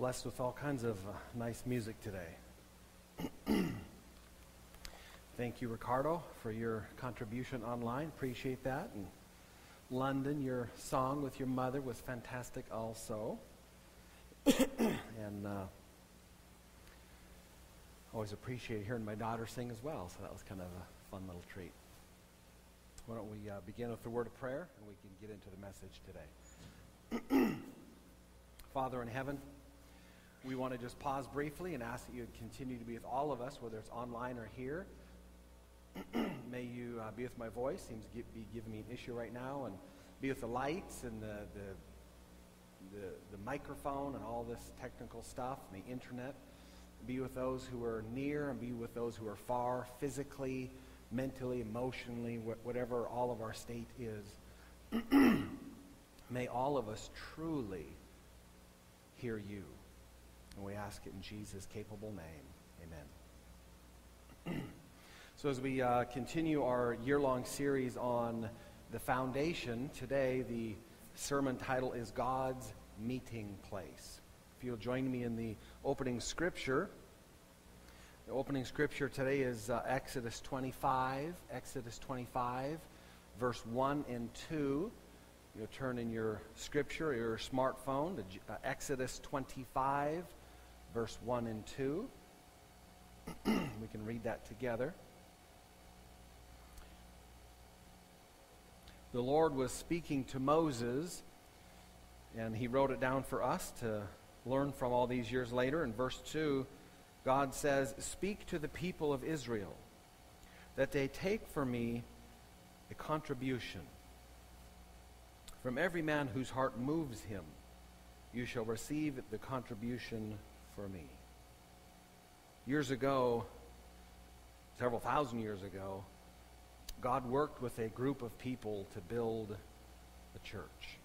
blessed with all kinds of uh, nice music today. Thank you, Ricardo, for your contribution online. Appreciate that. And London, your song with your mother was fantastic also. and uh, always appreciate hearing my daughter sing as well, so that was kind of a fun little treat. Why don't we uh, begin with the word of prayer and we can get into the message today. Father in heaven, we want to just pause briefly and ask that you continue to be with all of us, whether it's online or here. May you uh, be with my voice. Seems to be giving me an issue right now, and be with the lights and the, the, the, the microphone and all this technical stuff, and the internet. Be with those who are near and be with those who are far, physically, mentally, emotionally, wh- whatever all of our state is. May all of us truly hear you. And we ask it in Jesus' capable name. Amen. so, as we uh, continue our year long series on the foundation, today the sermon title is God's Meeting Place. If you'll join me in the opening scripture, the opening scripture today is uh, Exodus 25. Exodus 25, verse 1 and 2. You'll turn in your scripture, your smartphone, to uh, Exodus 25, verse 1 and 2. we can read that together. The Lord was speaking to Moses, and he wrote it down for us to learn from all these years later. In verse 2, God says, Speak to the people of Israel that they take for me a contribution. From every man whose heart moves him, you shall receive the contribution for me. Years ago, several thousand years ago, God worked with a group of people to build a church.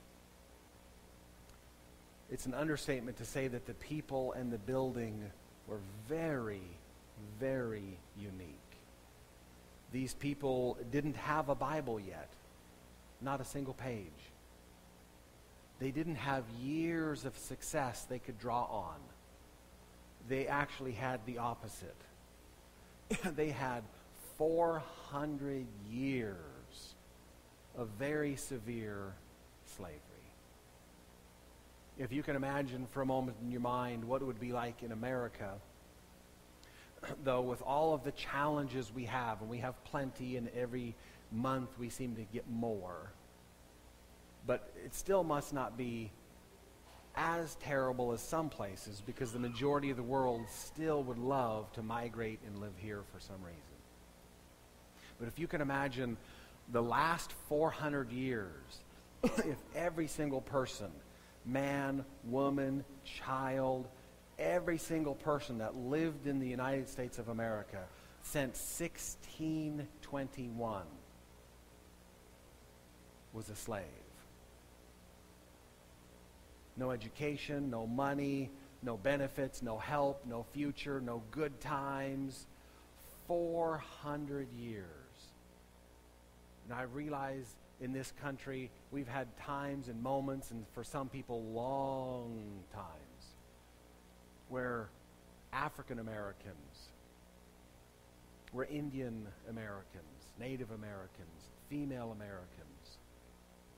It's an understatement to say that the people and the building were very, very unique. These people didn't have a Bible yet, not a single page. They didn't have years of success they could draw on they actually had the opposite. they had 400 years of very severe slavery. If you can imagine for a moment in your mind what it would be like in America, though, with all of the challenges we have, and we have plenty, and every month we seem to get more, but it still must not be as terrible as some places because the majority of the world still would love to migrate and live here for some reason. But if you can imagine the last 400 years, if every single person, man, woman, child, every single person that lived in the United States of America since 1621 was a slave no education, no money, no benefits, no help, no future, no good times. 400 years. And I realize in this country we've had times and moments, and for some people, long times, where African Americans, where Indian Americans, Native Americans, female Americans,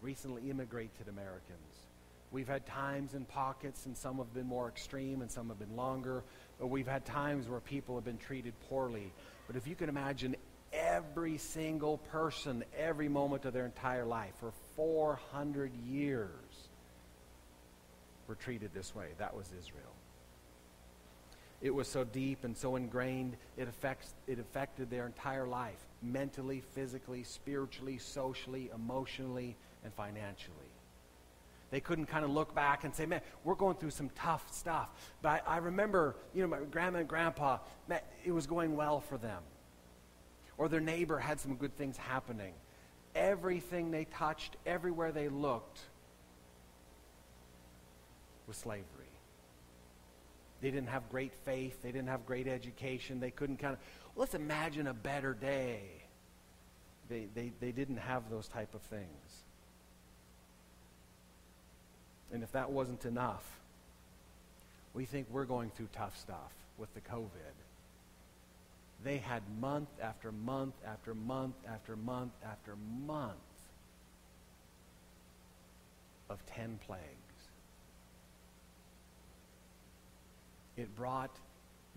recently immigrated Americans, We've had times and pockets, and some have been more extreme and some have been longer. But we've had times where people have been treated poorly. But if you can imagine every single person, every moment of their entire life, for 400 years, were treated this way. That was Israel. It was so deep and so ingrained, it, affects, it affected their entire life mentally, physically, spiritually, socially, emotionally, and financially. They couldn't kind of look back and say, man, we're going through some tough stuff. But I, I remember, you know, my grandma and grandpa, man, it was going well for them. Or their neighbor had some good things happening. Everything they touched, everywhere they looked, was slavery. They didn't have great faith. They didn't have great education. They couldn't kind of, let's imagine a better day. They, they, they didn't have those type of things. And if that wasn't enough, we think we're going through tough stuff with the COVID. They had month after month after month after month after month of 10 plagues. It brought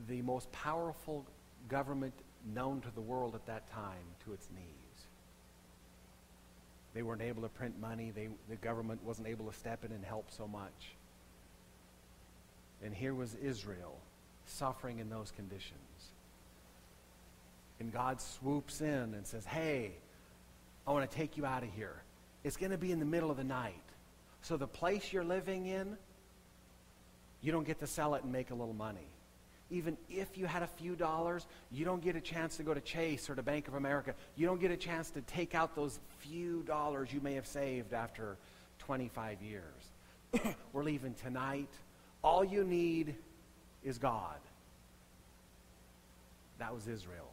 the most powerful government known to the world at that time to its knees. They weren't able to print money. They, the government wasn't able to step in and help so much. And here was Israel suffering in those conditions. And God swoops in and says, Hey, I want to take you out of here. It's going to be in the middle of the night. So the place you're living in, you don't get to sell it and make a little money. Even if you had a few dollars, you don't get a chance to go to Chase or to Bank of America. You don't get a chance to take out those few dollars you may have saved after 25 years. We're leaving tonight. All you need is God. That was Israel.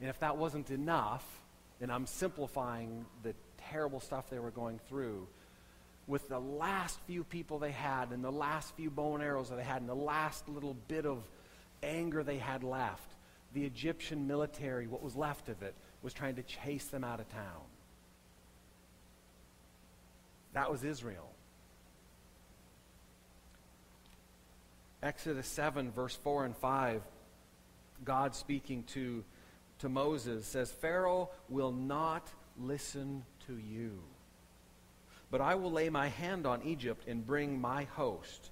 And if that wasn't enough, and I'm simplifying the terrible stuff they were going through, with the last few people they had and the last few bow and arrows that they had and the last little bit of anger they had left, the Egyptian military, what was left of it, was trying to chase them out of town. That was Israel. Exodus 7, verse 4 and 5, God speaking to, to Moses says, Pharaoh will not listen to you. But I will lay my hand on Egypt and bring my host,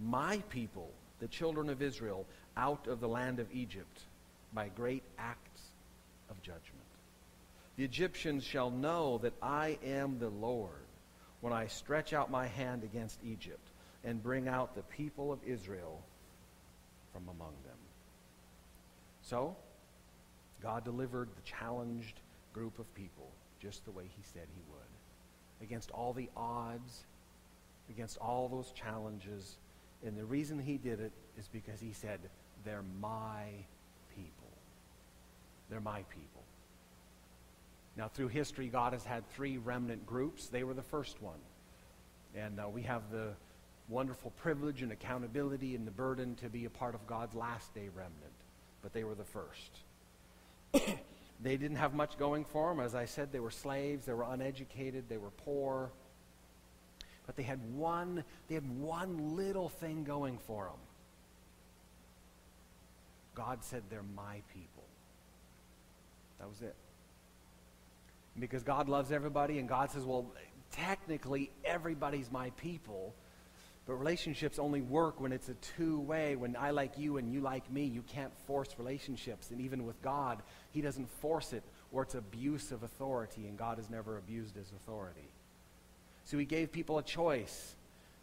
my people, the children of Israel, out of the land of Egypt by great acts of judgment. The Egyptians shall know that I am the Lord when I stretch out my hand against Egypt and bring out the people of Israel from among them. So, God delivered the challenged group of people just the way he said he would against all the odds, against all those challenges. And the reason he did it is because he said, They're my people. They're my people. Now, through history, God has had three remnant groups. They were the first one. And uh, we have the wonderful privilege and accountability and the burden to be a part of God's last day remnant. But they were the first. They didn't have much going for them. As I said, they were slaves, they were uneducated, they were poor. But they had one, they had one little thing going for them. God said, They're my people. That was it. Because God loves everybody, and God says, Well, technically, everybody's my people. But relationships only work when it's a two way. When I like you and you like me, you can't force relationships. And even with God, He doesn't force it, or it's abuse of authority, and God has never abused His authority. So He gave people a choice.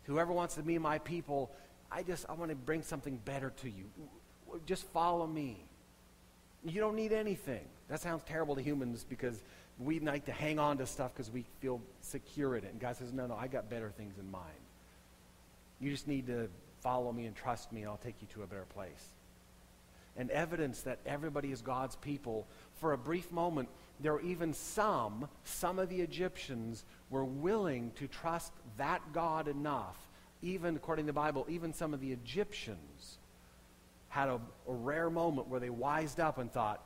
Whoever wants to be my people, I just I want to bring something better to you. Just follow me. You don't need anything. That sounds terrible to humans because we like to hang on to stuff because we feel secure in it. And God says, no, no, I got better things in mind. You just need to follow me and trust me, and I'll take you to a better place. And evidence that everybody is God's people. For a brief moment, there were even some, some of the Egyptians were willing to trust that God enough. Even, according to the Bible, even some of the Egyptians had a, a rare moment where they wised up and thought,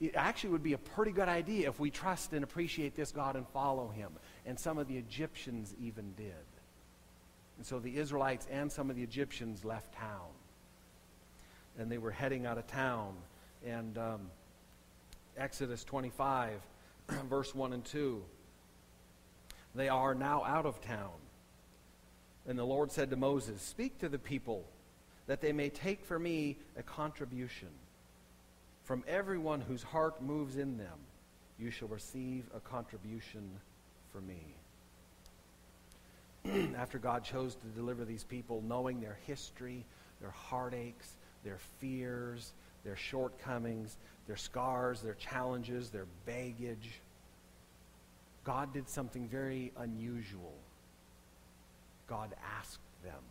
it actually would be a pretty good idea if we trust and appreciate this God and follow him. And some of the Egyptians even did. And so the Israelites and some of the Egyptians left town. And they were heading out of town. And um, Exodus 25, verse 1 and 2. They are now out of town. And the Lord said to Moses, Speak to the people that they may take for me a contribution. From everyone whose heart moves in them, you shall receive a contribution for me. after God chose to deliver these people, knowing their history, their heartaches, their fears, their shortcomings, their scars, their challenges, their baggage, God did something very unusual. God asked them.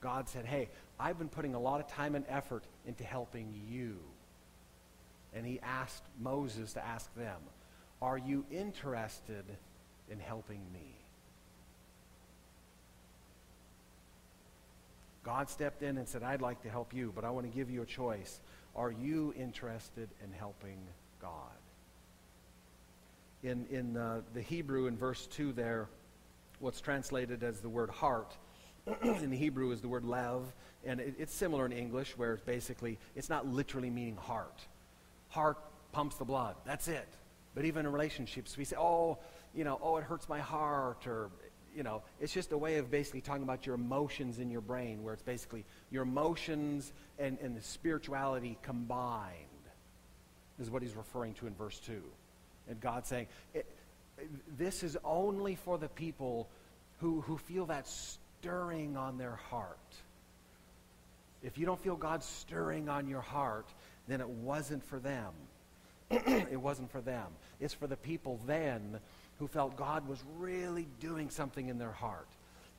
God said, Hey, I've been putting a lot of time and effort into helping you. And he asked Moses to ask them, Are you interested in helping me. God stepped in and said, I'd like to help you, but I want to give you a choice. Are you interested in helping God? In, in uh, the Hebrew, in verse 2 there, what's translated as the word heart, in the Hebrew is the word lev, and it, it's similar in English, where it's basically, it's not literally meaning heart. Heart pumps the blood. That's it. But even in relationships, we say, oh, you know, oh, it hurts my heart, or, you know, it's just a way of basically talking about your emotions in your brain, where it's basically your emotions and, and the spirituality combined, is what he's referring to in verse 2. And God saying, this is only for the people who, who feel that stirring on their heart. If you don't feel God stirring on your heart, then it wasn't for them. it wasn't for them. It's for the people then who felt God was really doing something in their heart.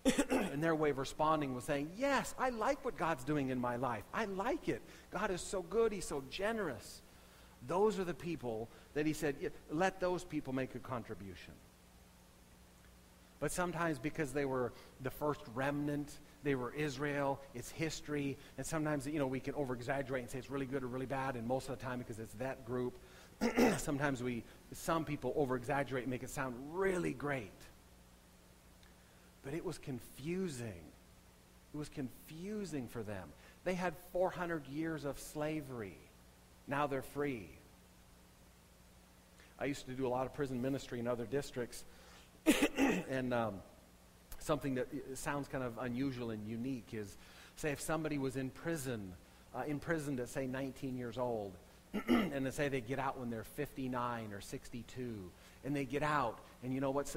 and their way of responding was saying, Yes, I like what God's doing in my life. I like it. God is so good. He's so generous. Those are the people that he said, let those people make a contribution. But sometimes because they were the first remnant, they were Israel, it's history, and sometimes, you know, we can over-exaggerate and say it's really good or really bad, and most of the time because it's that group, sometimes we, some people over-exaggerate and make it sound really great. But it was confusing. It was confusing for them. They had 400 years of slavery. Now they're free. I used to do a lot of prison ministry in other districts, and um, something that sounds kind of unusual and unique is, say, if somebody was in prison, uh, imprisoned at, say, 19 years old, and they say they get out when they're 59 or 62, and they get out, and you know what?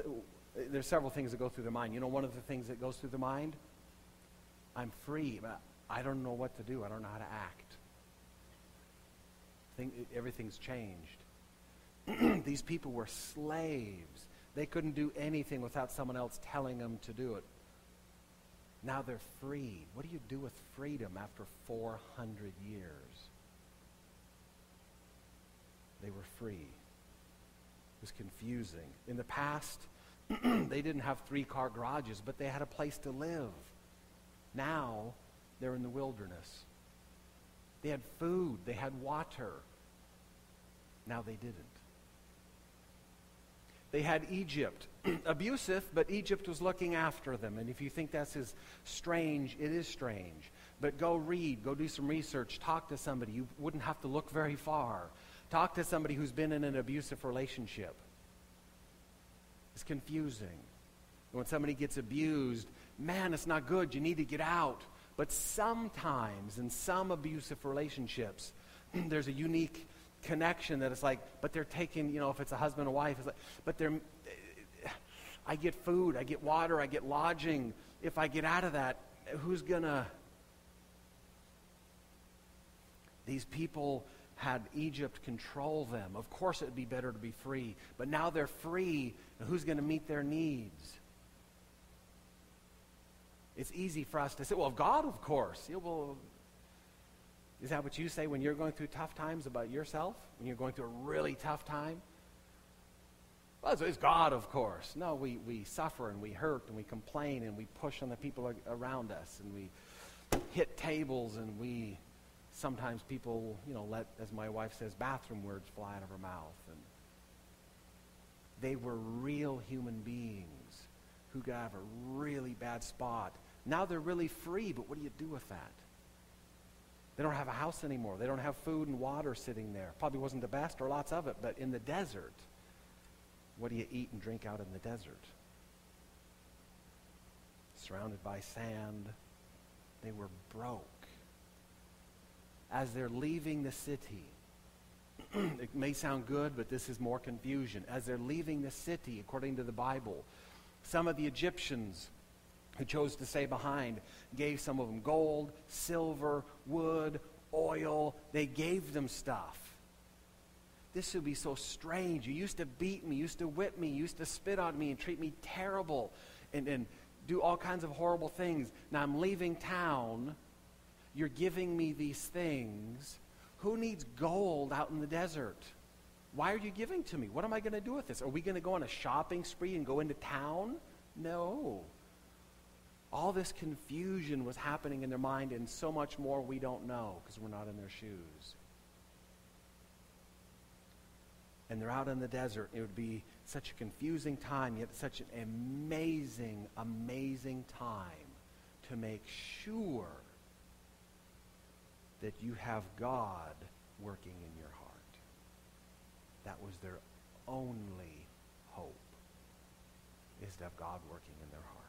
There's several things that go through their mind. You know one of the things that goes through their mind? I'm free, but I don't know what to do. I don't know how to act. Think, everything's changed. These people were slaves. They couldn't do anything without someone else telling them to do it. Now they're free. What do you do with freedom after 400 years? They were free. It was confusing. In the past, they didn't have three car garages, but they had a place to live. Now, they're in the wilderness. They had food, they had water. Now they didn't. They had Egypt. Abusive, but Egypt was looking after them. And if you think that's as strange, it is strange. But go read, go do some research, talk to somebody. You wouldn't have to look very far. Talk to somebody who's been in an abusive relationship. It's confusing. When somebody gets abused, man, it's not good. You need to get out. But sometimes in some abusive relationships, there's a unique connection that it's like, but they're taking, you know, if it's a husband or wife, it's like, but they're, I get food, I get water, I get lodging. If I get out of that, who's going to? These people had Egypt control them. Of course, it would be better to be free. But now they're free, and who's going to meet their needs? It's easy for us to say, well, God, of course. Yeah, well, is that what you say when you're going through tough times about yourself? When you're going through a really tough time? Well, it's God, of course. No, we, we suffer and we hurt and we complain and we push on the people around us and we hit tables and we sometimes people, you know, let, as my wife says, bathroom words fly out of her mouth. And they were real human beings who got out of a really bad spot. Now they're really free, but what do you do with that? They don't have a house anymore. They don't have food and water sitting there. Probably wasn't the best or lots of it, but in the desert, what do you eat and drink out in the desert? Surrounded by sand. They were broke. As they're leaving the city, it may sound good, but this is more confusion. As they're leaving the city, according to the Bible, some of the Egyptians who chose to stay behind gave some of them gold, silver, wood, oil. They gave them stuff. This would be so strange. You used to beat me, used to whip me, used to spit on me and treat me terrible and, and do all kinds of horrible things. Now I'm leaving town. You're giving me these things. Who needs gold out in the desert? Why are you giving to me? What am I going to do with this? Are we going to go on a shopping spree and go into town? No. All this confusion was happening in their mind, and so much more we don't know because we're not in their shoes. And they're out in the desert. It would be such a confusing time, yet such an amazing, amazing time to make sure that you have God working in your heart. That was their only hope, is to have God working in their heart.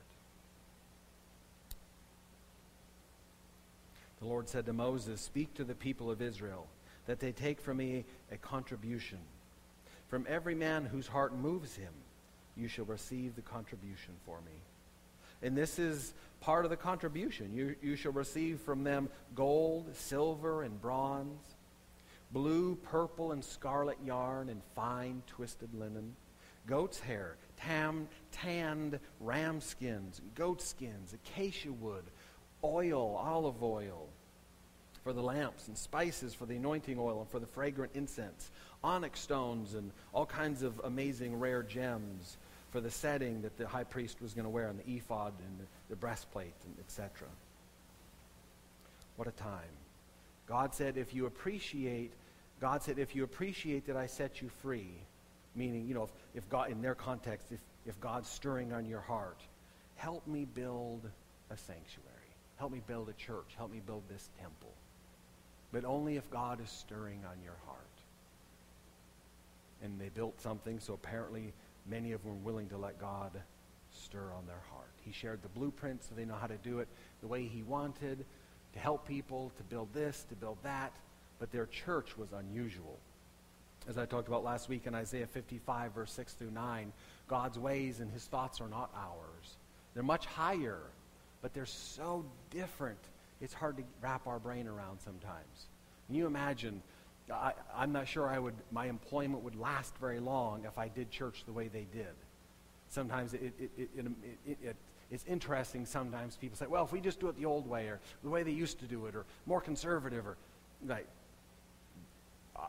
The Lord said to Moses, Speak to the people of Israel that they take from me a contribution. From every man whose heart moves him, you shall receive the contribution for me. And this is part of the contribution. You, you shall receive from them gold, silver, and bronze, blue, purple, and scarlet yarn, and fine twisted linen, goat's hair, tam, tanned ram skins, goat skins, acacia wood, oil, olive oil for the lamps, and spices for the anointing oil and for the fragrant incense, onyx stones, and all kinds of amazing rare gems for the setting that the high priest was going to wear on the ephod and the, the breastplate, and etc. What a time. God said, if you appreciate, God said, if you appreciate that I set you free, meaning, you know, if, if God, in their context, if, if God's stirring on your heart, help me build a sanctuary. Help me build a church. Help me build this temple. But only if God is stirring on your heart. And they built something, so apparently many of them were willing to let God stir on their heart. He shared the blueprint so they know how to do it the way he wanted, to help people, to build this, to build that. But their church was unusual. As I talked about last week in Isaiah 55, verse 6 through 9, God's ways and his thoughts are not ours. They're much higher, but they're so different, it's hard to wrap our brain around sometimes. Can you imagine I, am not sure I would, my employment would last very long if I did church the way they did. Sometimes it, it, it, it, it's interesting. Sometimes people say, well, if we just do it the old way or the way they used to do it or more conservative or, like,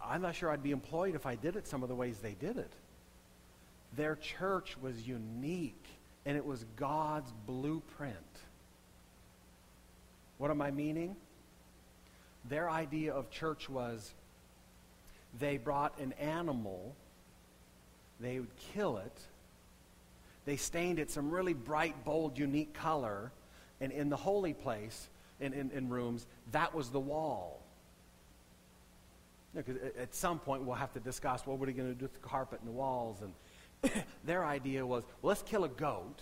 I'm not sure I'd be employed if I did it some of the ways they did it. Their church was unique and it was God's blueprint. What am I meaning? Their idea of church was they brought an animal, they would kill it, they stained it some really bright, bold, unique color, and in the holy place, in, in, in rooms, that was the wall. Because at some point we'll have to discuss what are we going to do with the carpet and the walls? And their idea was, well, let's kill a goat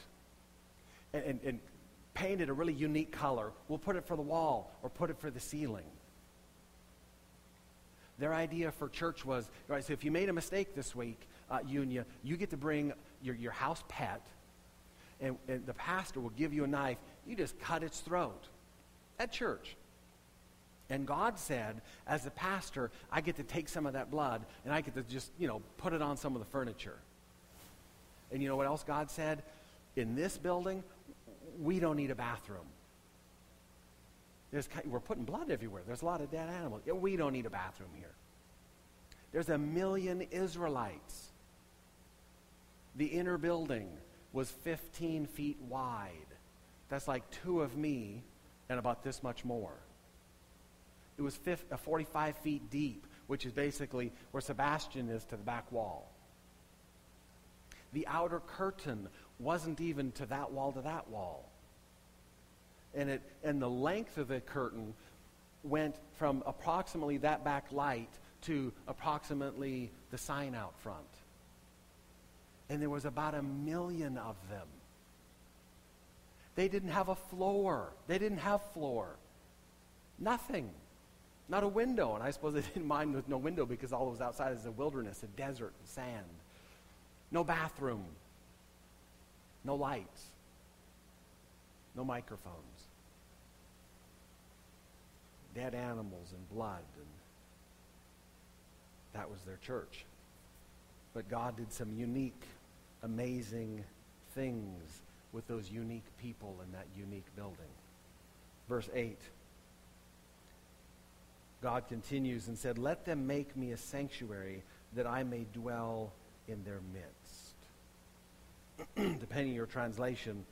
and, and, and paint it a really unique color. We'll put it for the wall or put it for the ceiling. Their idea for church was, right, so if you made a mistake this week, uh, Unia, you get to bring your, your house pet, and, and the pastor will give you a knife. You just cut its throat at church. And God said, as a pastor, I get to take some of that blood and I get to just, you know, put it on some of the furniture. And you know what else God said? In this building, we don't need a bathroom. There's, we're putting blood everywhere. There's a lot of dead animals. We don't need a bathroom here. There's a million Israelites. The inner building was 15 feet wide. That's like two of me and about this much more. It was 50, uh, 45 feet deep, which is basically where Sebastian is to the back wall. The outer curtain wasn't even to that wall to that wall and, it, and the length of the curtain went from approximately that back light to approximately the sign out front. And there was about a million of them. They didn't have a floor. They didn't have floor. Nothing. Not a window. And I suppose they didn't mind with no window because all that was outside is a wilderness, a desert, sand. No bathroom. No lights. No microphones dead animals and blood. And that was their church. But God did some unique, amazing things with those unique people in that unique building. Verse 8. God continues and said, Let them make me a sanctuary that I may dwell in their midst. Depending on your translation,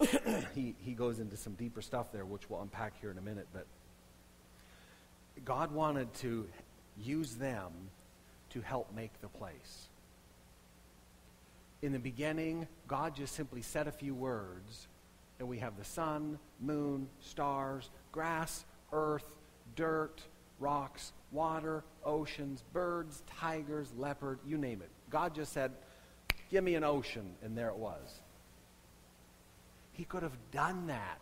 he, he goes into some deeper stuff there, which we'll unpack here in a minute. But God wanted to use them to help make the place. In the beginning, God just simply said a few words, and we have the sun, moon, stars, grass, earth, dirt, rocks, water, oceans, birds, tigers, leopard, you name it. God just said, Give me an ocean, and there it was. He could have done that.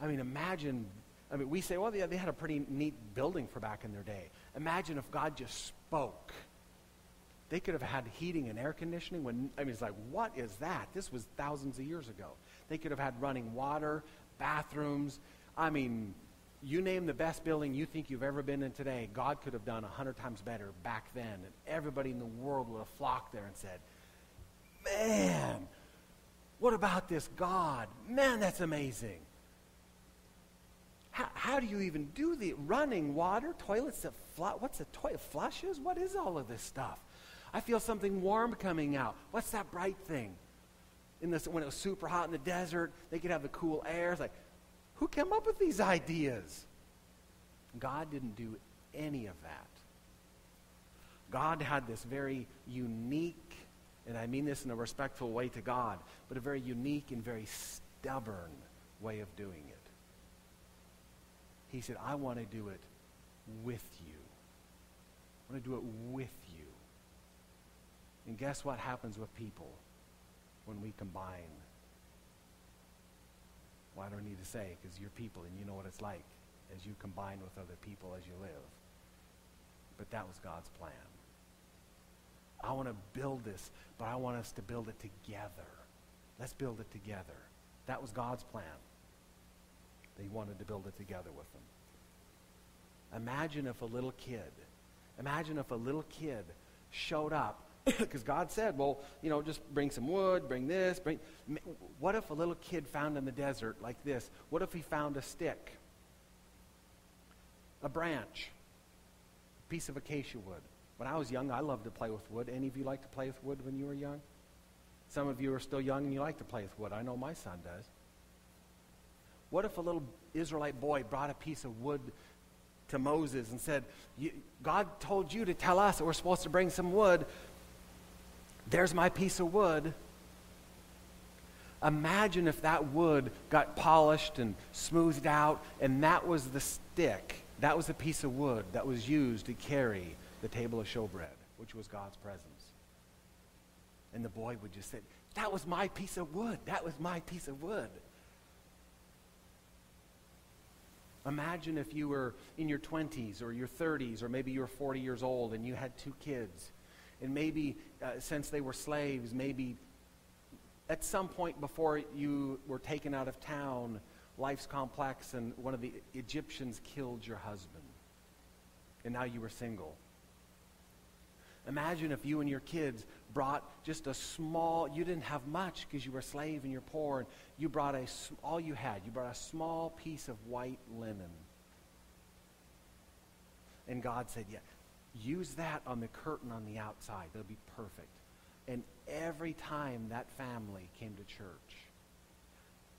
I mean, imagine. I mean, we say, well, they, they had a pretty neat building for back in their day. Imagine if God just spoke. They could have had heating and air conditioning when, I mean, it's like, what is that? This was thousands of years ago. They could have had running water, bathrooms. I mean, you name the best building you think you've ever been in today, God could have done a hundred times better back then. And everybody in the world would have flocked there and said, Man, what about this God? Man, that's amazing. How, how do you even do the running water, toilets that? What's a toilet? Flushes? What is all of this stuff? I feel something warm coming out. What's that bright thing? In this, when it was super hot in the desert, they could have the cool air. It's like, who came up with these ideas? God didn't do any of that. God had this very unique, and I mean this in a respectful way to God, but a very unique and very stubborn way of doing it. He said, I want to do it with you. I want to do it with you. And guess what happens with people when we combine? Well, I don't need to say because you're people and you know what it's like as you combine with other people as you live. But that was God's plan. I want to build this, but I want us to build it together. Let's build it together. That was God's plan. They wanted to build it together with them. Imagine if a little kid, imagine if a little kid showed up because God said, well, you know, just bring some wood, bring this, bring. What if a little kid found in the desert like this? What if he found a stick, a branch, a piece of acacia wood? When I was young, I loved to play with wood. Any of you like to play with wood when you were young? Some of you are still young and you like to play with wood. I know my son does. What if a little Israelite boy brought a piece of wood to Moses and said, God told you to tell us that we're supposed to bring some wood. There's my piece of wood. Imagine if that wood got polished and smoothed out, and that was the stick. That was the piece of wood that was used to carry the table of showbread, which was God's presence. And the boy would just say, That was my piece of wood. That was my piece of wood. Imagine if you were in your 20s or your 30s, or maybe you were 40 years old and you had two kids. And maybe uh, since they were slaves, maybe at some point before you were taken out of town, life's complex and one of the Egyptians killed your husband. And now you were single. Imagine if you and your kids brought just a small, you didn't have much because you were a slave and you're poor, and you brought a, all you had, you brought a small piece of white linen. And God said, yeah, use that on the curtain on the outside. That'll be perfect. And every time that family came to church,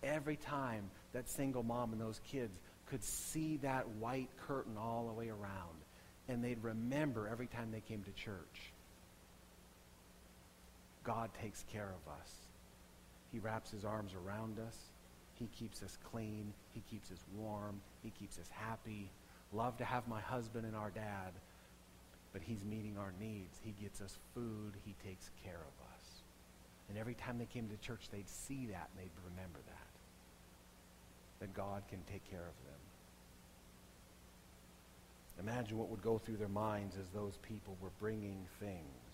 every time that single mom and those kids could see that white curtain all the way around, and they'd remember every time they came to church. God takes care of us. He wraps his arms around us. He keeps us clean. He keeps us warm. He keeps us happy. Love to have my husband and our dad, but he's meeting our needs. He gets us food. He takes care of us. And every time they came to church, they'd see that and they'd remember that. That God can take care of them. Imagine what would go through their minds as those people were bringing things.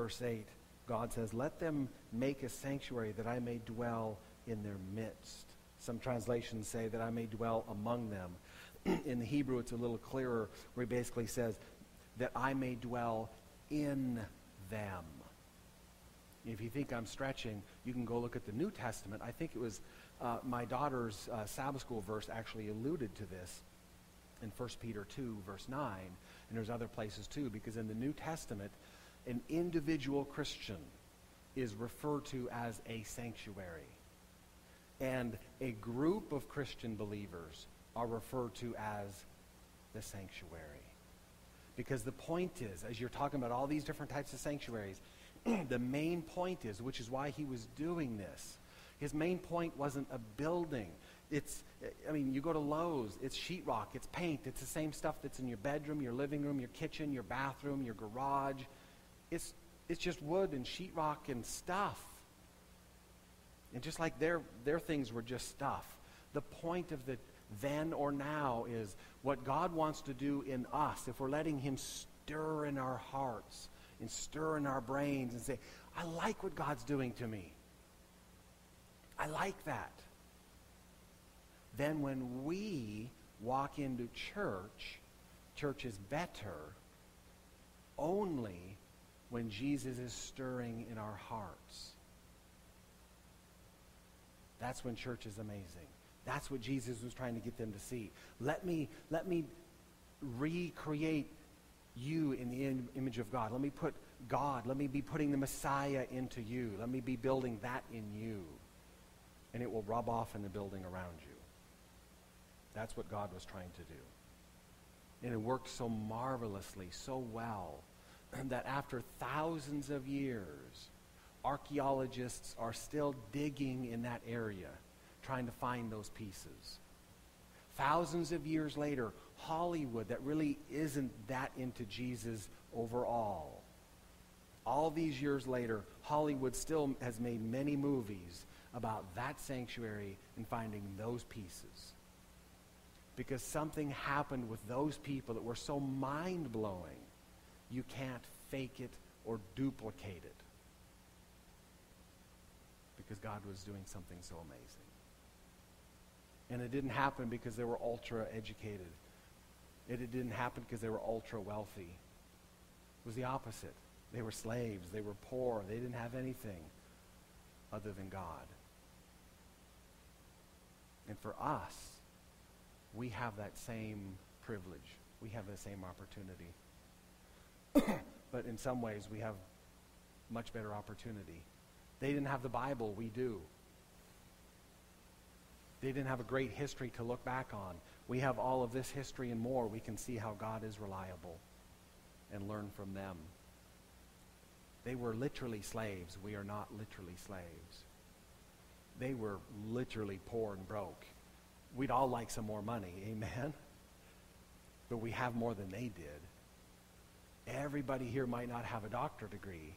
Verse 8, God says, Let them make a sanctuary that I may dwell in their midst. Some translations say that I may dwell among them. in the Hebrew, it's a little clearer, where he basically says, That I may dwell in them. If you think I'm stretching, you can go look at the New Testament. I think it was uh, my daughter's uh, Sabbath school verse actually alluded to this in 1 Peter 2, verse 9. And there's other places too, because in the New Testament, an individual Christian is referred to as a sanctuary. And a group of Christian believers are referred to as the sanctuary. Because the point is, as you're talking about all these different types of sanctuaries, the main point is, which is why he was doing this, his main point wasn't a building. It's, I mean, you go to Lowe's, it's sheetrock, it's paint, it's the same stuff that's in your bedroom, your living room, your kitchen, your bathroom, your garage. It's, it's just wood and sheetrock and stuff. And just like their, their things were just stuff. The point of the then or now is what God wants to do in us, if we're letting Him stir in our hearts and stir in our brains and say, I like what God's doing to me. I like that. Then when we walk into church, church is better only when Jesus is stirring in our hearts. That's when church is amazing. That's what Jesus was trying to get them to see. Let me, let me recreate you in the Im- image of God. Let me put God, let me be putting the Messiah into you. Let me be building that in you. And it will rub off in the building around you. That's what God was trying to do. And it worked so marvelously, so well, that after thousands of years, archaeologists are still digging in that area trying to find those pieces. Thousands of years later, Hollywood, that really isn't that into Jesus overall. All these years later, Hollywood still has made many movies about that sanctuary and finding those pieces. Because something happened with those people that were so mind blowing, you can't fake it or duplicate it. Because God was doing something so amazing. And it didn't happen because they were ultra educated. It, it didn't happen because they were ultra wealthy. It was the opposite. They were slaves. They were poor. They didn't have anything other than God. And for us, we have that same privilege. We have the same opportunity. But in some ways, we have much better opportunity. They didn't have the Bible. We do. They didn't have a great history to look back on. We have all of this history and more. We can see how God is reliable and learn from them. They were literally slaves. We are not literally slaves. They were literally poor and broke. We'd all like some more money, amen? But we have more than they did. Everybody here might not have a doctorate degree,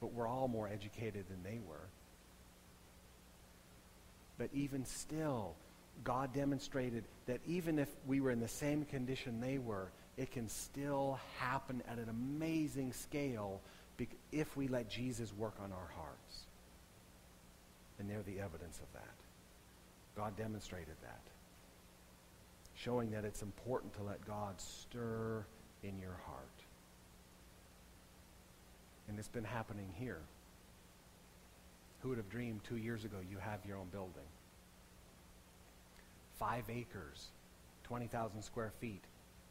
but we're all more educated than they were. But even still, God demonstrated that even if we were in the same condition they were, it can still happen at an amazing scale if we let Jesus work on our hearts. And they're the evidence of that. God demonstrated that, showing that it's important to let God stir in your heart. And it's been happening here. Who would have dreamed two years ago you have your own building? Five acres, 20,000 square feet,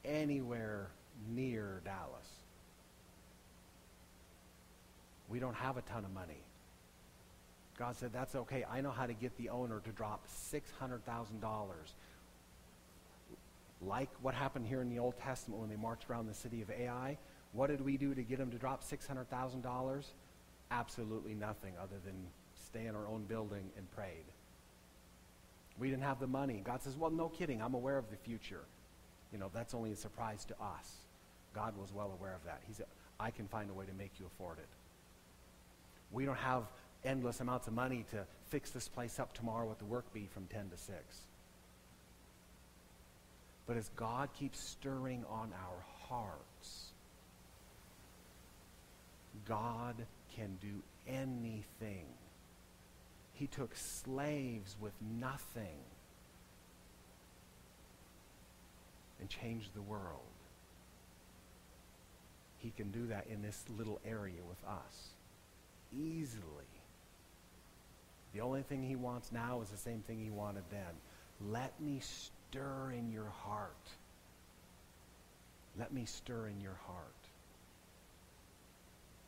anywhere near Dallas. We don't have a ton of money. God said, that's okay. I know how to get the owner to drop $600,000. Like what happened here in the Old Testament when they marched around the city of Ai. What did we do to get him to drop $600,000? absolutely nothing other than stay in our own building and prayed. We didn't have the money. God says, well, no kidding. I'm aware of the future. You know, that's only a surprise to us. God was well aware of that. He said, I can find a way to make you afford it. We don't have endless amounts of money to fix this place up tomorrow with the work bee from 10 to 6. But as God keeps stirring on our hearts, God can do anything. He took slaves with nothing and changed the world. He can do that in this little area with us easily. The only thing he wants now is the same thing he wanted then. Let me stir in your heart. Let me stir in your heart.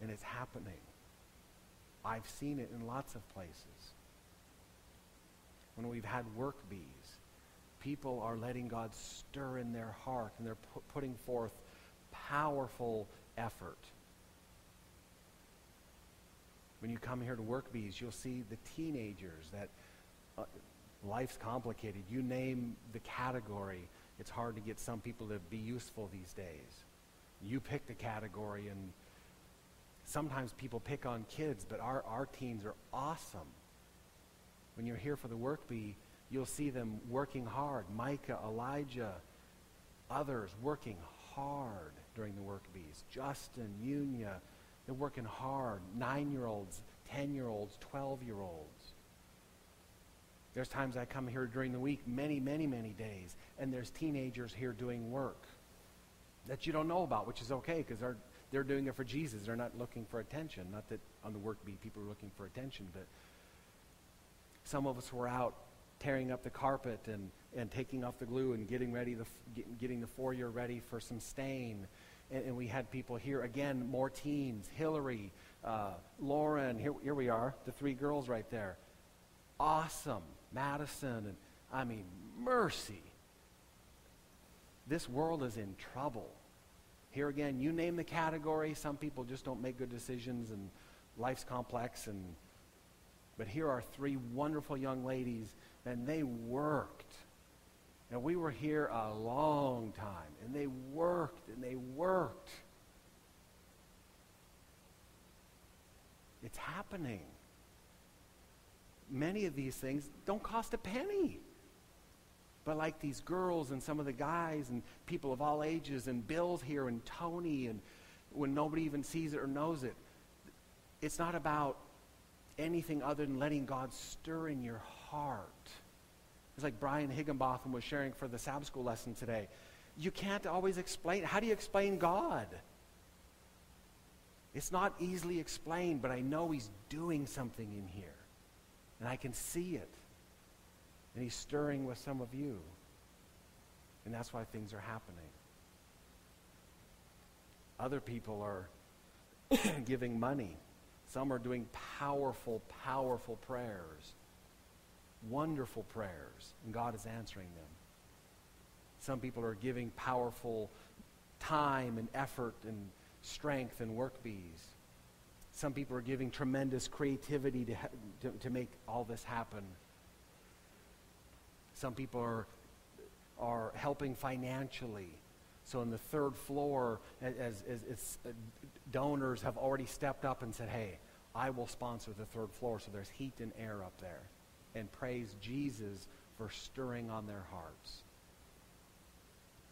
And it's happening. I've seen it in lots of places. When we've had work bees, people are letting God stir in their heart and they're pu- putting forth powerful effort. When you come here to work bees, you'll see the teenagers that uh, life's complicated. You name the category, it's hard to get some people to be useful these days. You pick the category, and sometimes people pick on kids, but our, our teens are awesome. When you're here for the work bee, you'll see them working hard. Micah, Elijah, others working hard during the work bees. Justin, Unia, they're working hard. Nine-year-olds, 10-year-olds, 12-year-olds. There's times I come here during the week, many, many, many days, and there's teenagers here doing work that you don't know about, which is okay because they're, they're doing it for Jesus. They're not looking for attention. Not that on the work beat people are looking for attention, but some of us were out tearing up the carpet and, and taking off the glue and getting ready the, getting the foyer ready for some stain. And, and we had people here, again, more teens. Hillary, uh, Lauren, here, here we are, the three girls right there. Awesome. Madison, and I mean, mercy. This world is in trouble. Here again, you name the category. Some people just don't make good decisions, and life's complex. And but here are three wonderful young ladies, and they worked. And we were here a long time, and they worked and they worked. It's happening. Many of these things don't cost a penny. But like these girls and some of the guys and people of all ages and Bill's here and Tony and when nobody even sees it or knows it, it's not about anything other than letting God stir in your heart. It's like Brian Higginbotham was sharing for the Sabbath school lesson today. You can't always explain. How do you explain God? It's not easily explained, but I know he's doing something in here. And I can see it. And he's stirring with some of you. And that's why things are happening. Other people are giving money. Some are doing powerful, powerful prayers. Wonderful prayers. And God is answering them. Some people are giving powerful time and effort and strength and work bees. Some people are giving tremendous creativity to, to, to make all this happen. Some people are, are helping financially. So in the third floor, as, as, as uh, donors have already stepped up and said, hey, I will sponsor the third floor. So there's heat and air up there. And praise Jesus for stirring on their hearts.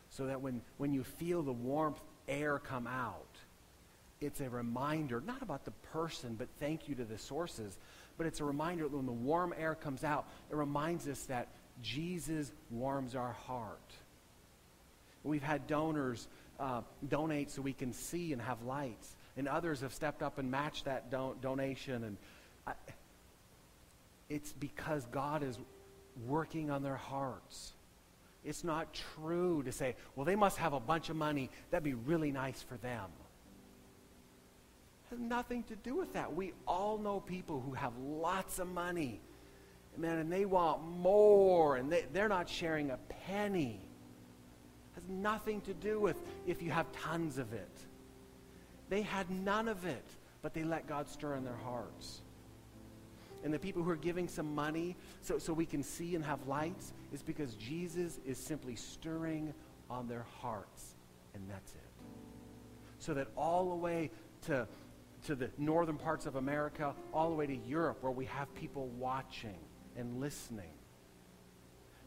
So that when, when you feel the warmth air come out, it's a reminder, not about the person, but thank you to the sources, but it's a reminder that when the warm air comes out, it reminds us that Jesus warms our heart. We've had donors uh, donate so we can see and have lights, and others have stepped up and matched that don- donation. And I, it's because God is working on their hearts. It's not true to say, well, they must have a bunch of money. That'd be really nice for them. It has nothing to do with that. We all know people who have lots of money man, and they want more, and they, they're not sharing a penny. It has nothing to do with if you have tons of it. They had none of it, but they let God stir in their hearts. And the people who are giving some money so, so we can see and have lights is because Jesus is simply stirring on their hearts, and that's it. So that all the way to, to the northern parts of America, all the way to Europe, where we have people watching, and listening,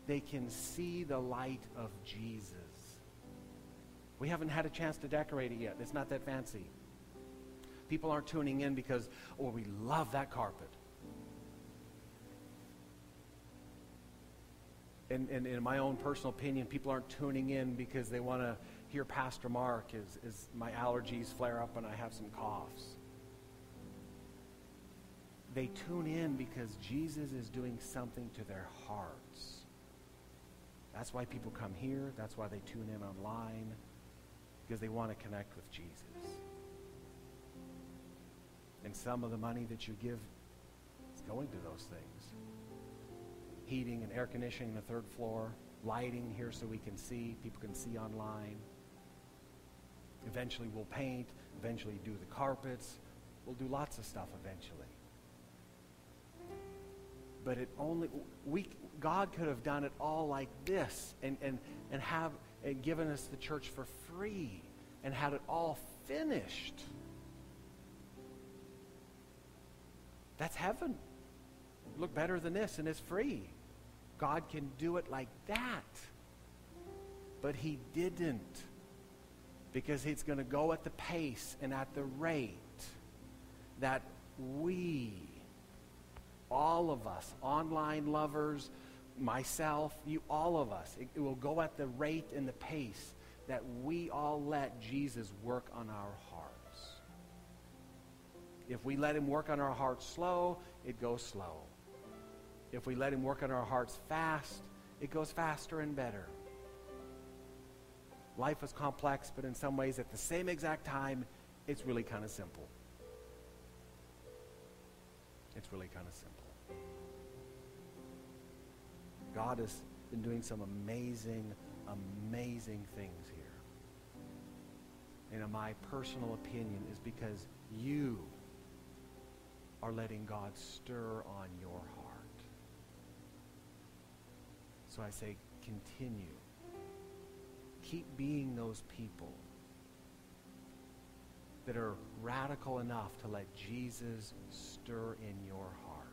they can see the light of Jesus. We haven't had a chance to decorate it yet. It's not that fancy. People aren't tuning in because, oh, we love that carpet. And, and, in my own personal opinion, people aren't tuning in because they want to hear Pastor Mark as, as my allergies flare up and I have some coughs they tune in because Jesus is doing something to their hearts. That's why people come here. That's why they tune in online, because they want to connect with Jesus. And some of the money that you give is going to those things. Heating and air conditioning the third floor, lighting here so we can see, people can see online. Eventually we'll paint, eventually do the carpets. We'll do lots of stuff eventually. But it only we God could have done it all like this and, and, and have and given us the church for free and had it all finished. That's heaven. Look better than this, and it's free. God can do it like that. But he didn't because he's going to go at the pace and at the rate that we, all of us, online lovers, myself, you, all of us, it, it will go at the rate and the pace that we all let Jesus work on our hearts. If we let him work on our hearts slow, it goes slow. If we let him work on our hearts fast, it goes faster and better. Life is complex, but in some ways, at the same exact time, it's really kind of simple. It's really kind of simple. God has been doing some amazing, amazing things here. And my personal opinion is because you are letting God stir on your heart. So I say, continue. Keep being those people that are radical enough to let Jesus stir in your heart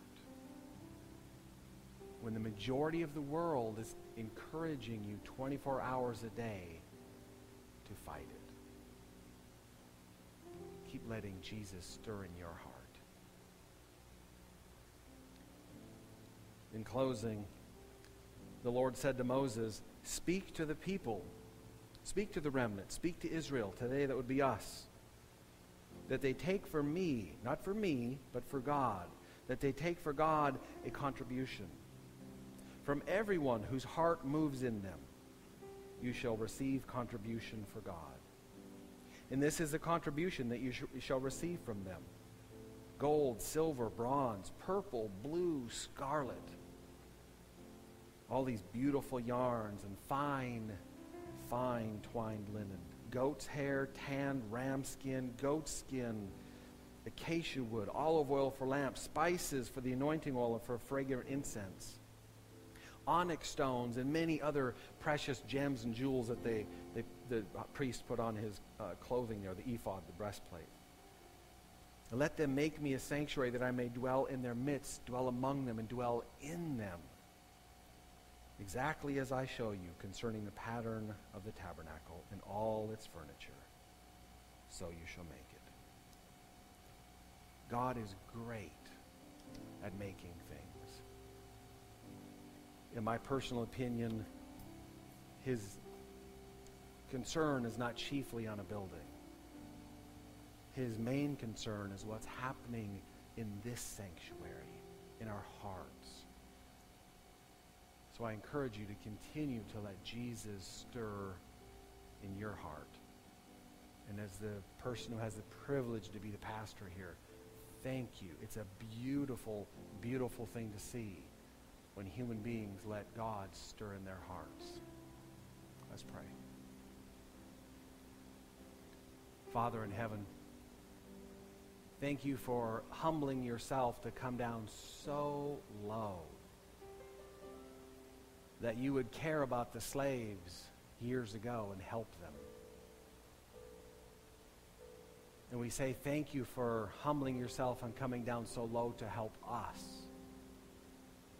when the majority of the world is encouraging you 24 hours a day to fight it. Keep letting Jesus stir in your heart. In closing, the Lord said to Moses, Speak to the people, speak to the remnant, speak to Israel. Today, that would be us. That they take for me, not for me, but for God, that they take for God a contribution from everyone whose heart moves in them, you shall receive contribution for God. And this is a contribution that you sh- shall receive from them gold, silver, bronze, purple, blue, scarlet. All these beautiful yarns and fine, fine twined linen. Goat's hair, tanned ram skin, goat skin, acacia wood, olive oil for lamps, spices for the anointing oil and for fragrant incense onyx stones, and many other precious gems and jewels that they, they the priest put on his uh, clothing there, the ephod, the breastplate. And let them make me a sanctuary that I may dwell in their midst, dwell among them, and dwell in them. Exactly as I show you concerning the pattern of the tabernacle and all its furniture, so you shall make it. God is great at making things. in my personal opinion, his concern is not chiefly on a building. His main concern is what's happening in this sanctuary, in our hearts. So I encourage you to continue to let Jesus stir in your heart. And as the person who has the privilege to be the pastor here, thank you. It's a beautiful, beautiful thing to see when human beings let God stir in their hearts. Let's pray. Father in heaven, thank you for humbling yourself to come down so low that you would care about the slaves years ago and help them. And we say thank you for humbling yourself and coming down so low to help us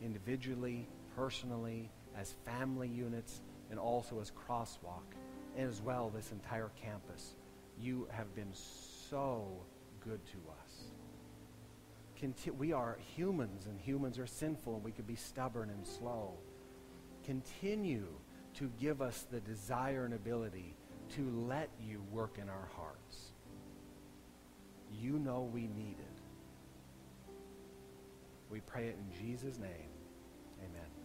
individually, personally, as family units, and also as Crosswalk, and as well this entire campus. You have been so good to us. Conti- we are humans, and humans are sinful, and we could be stubborn and slow. Continue to give us the desire and ability to let you work in our hearts. You know we need it. We pray it in Jesus' name. Amen.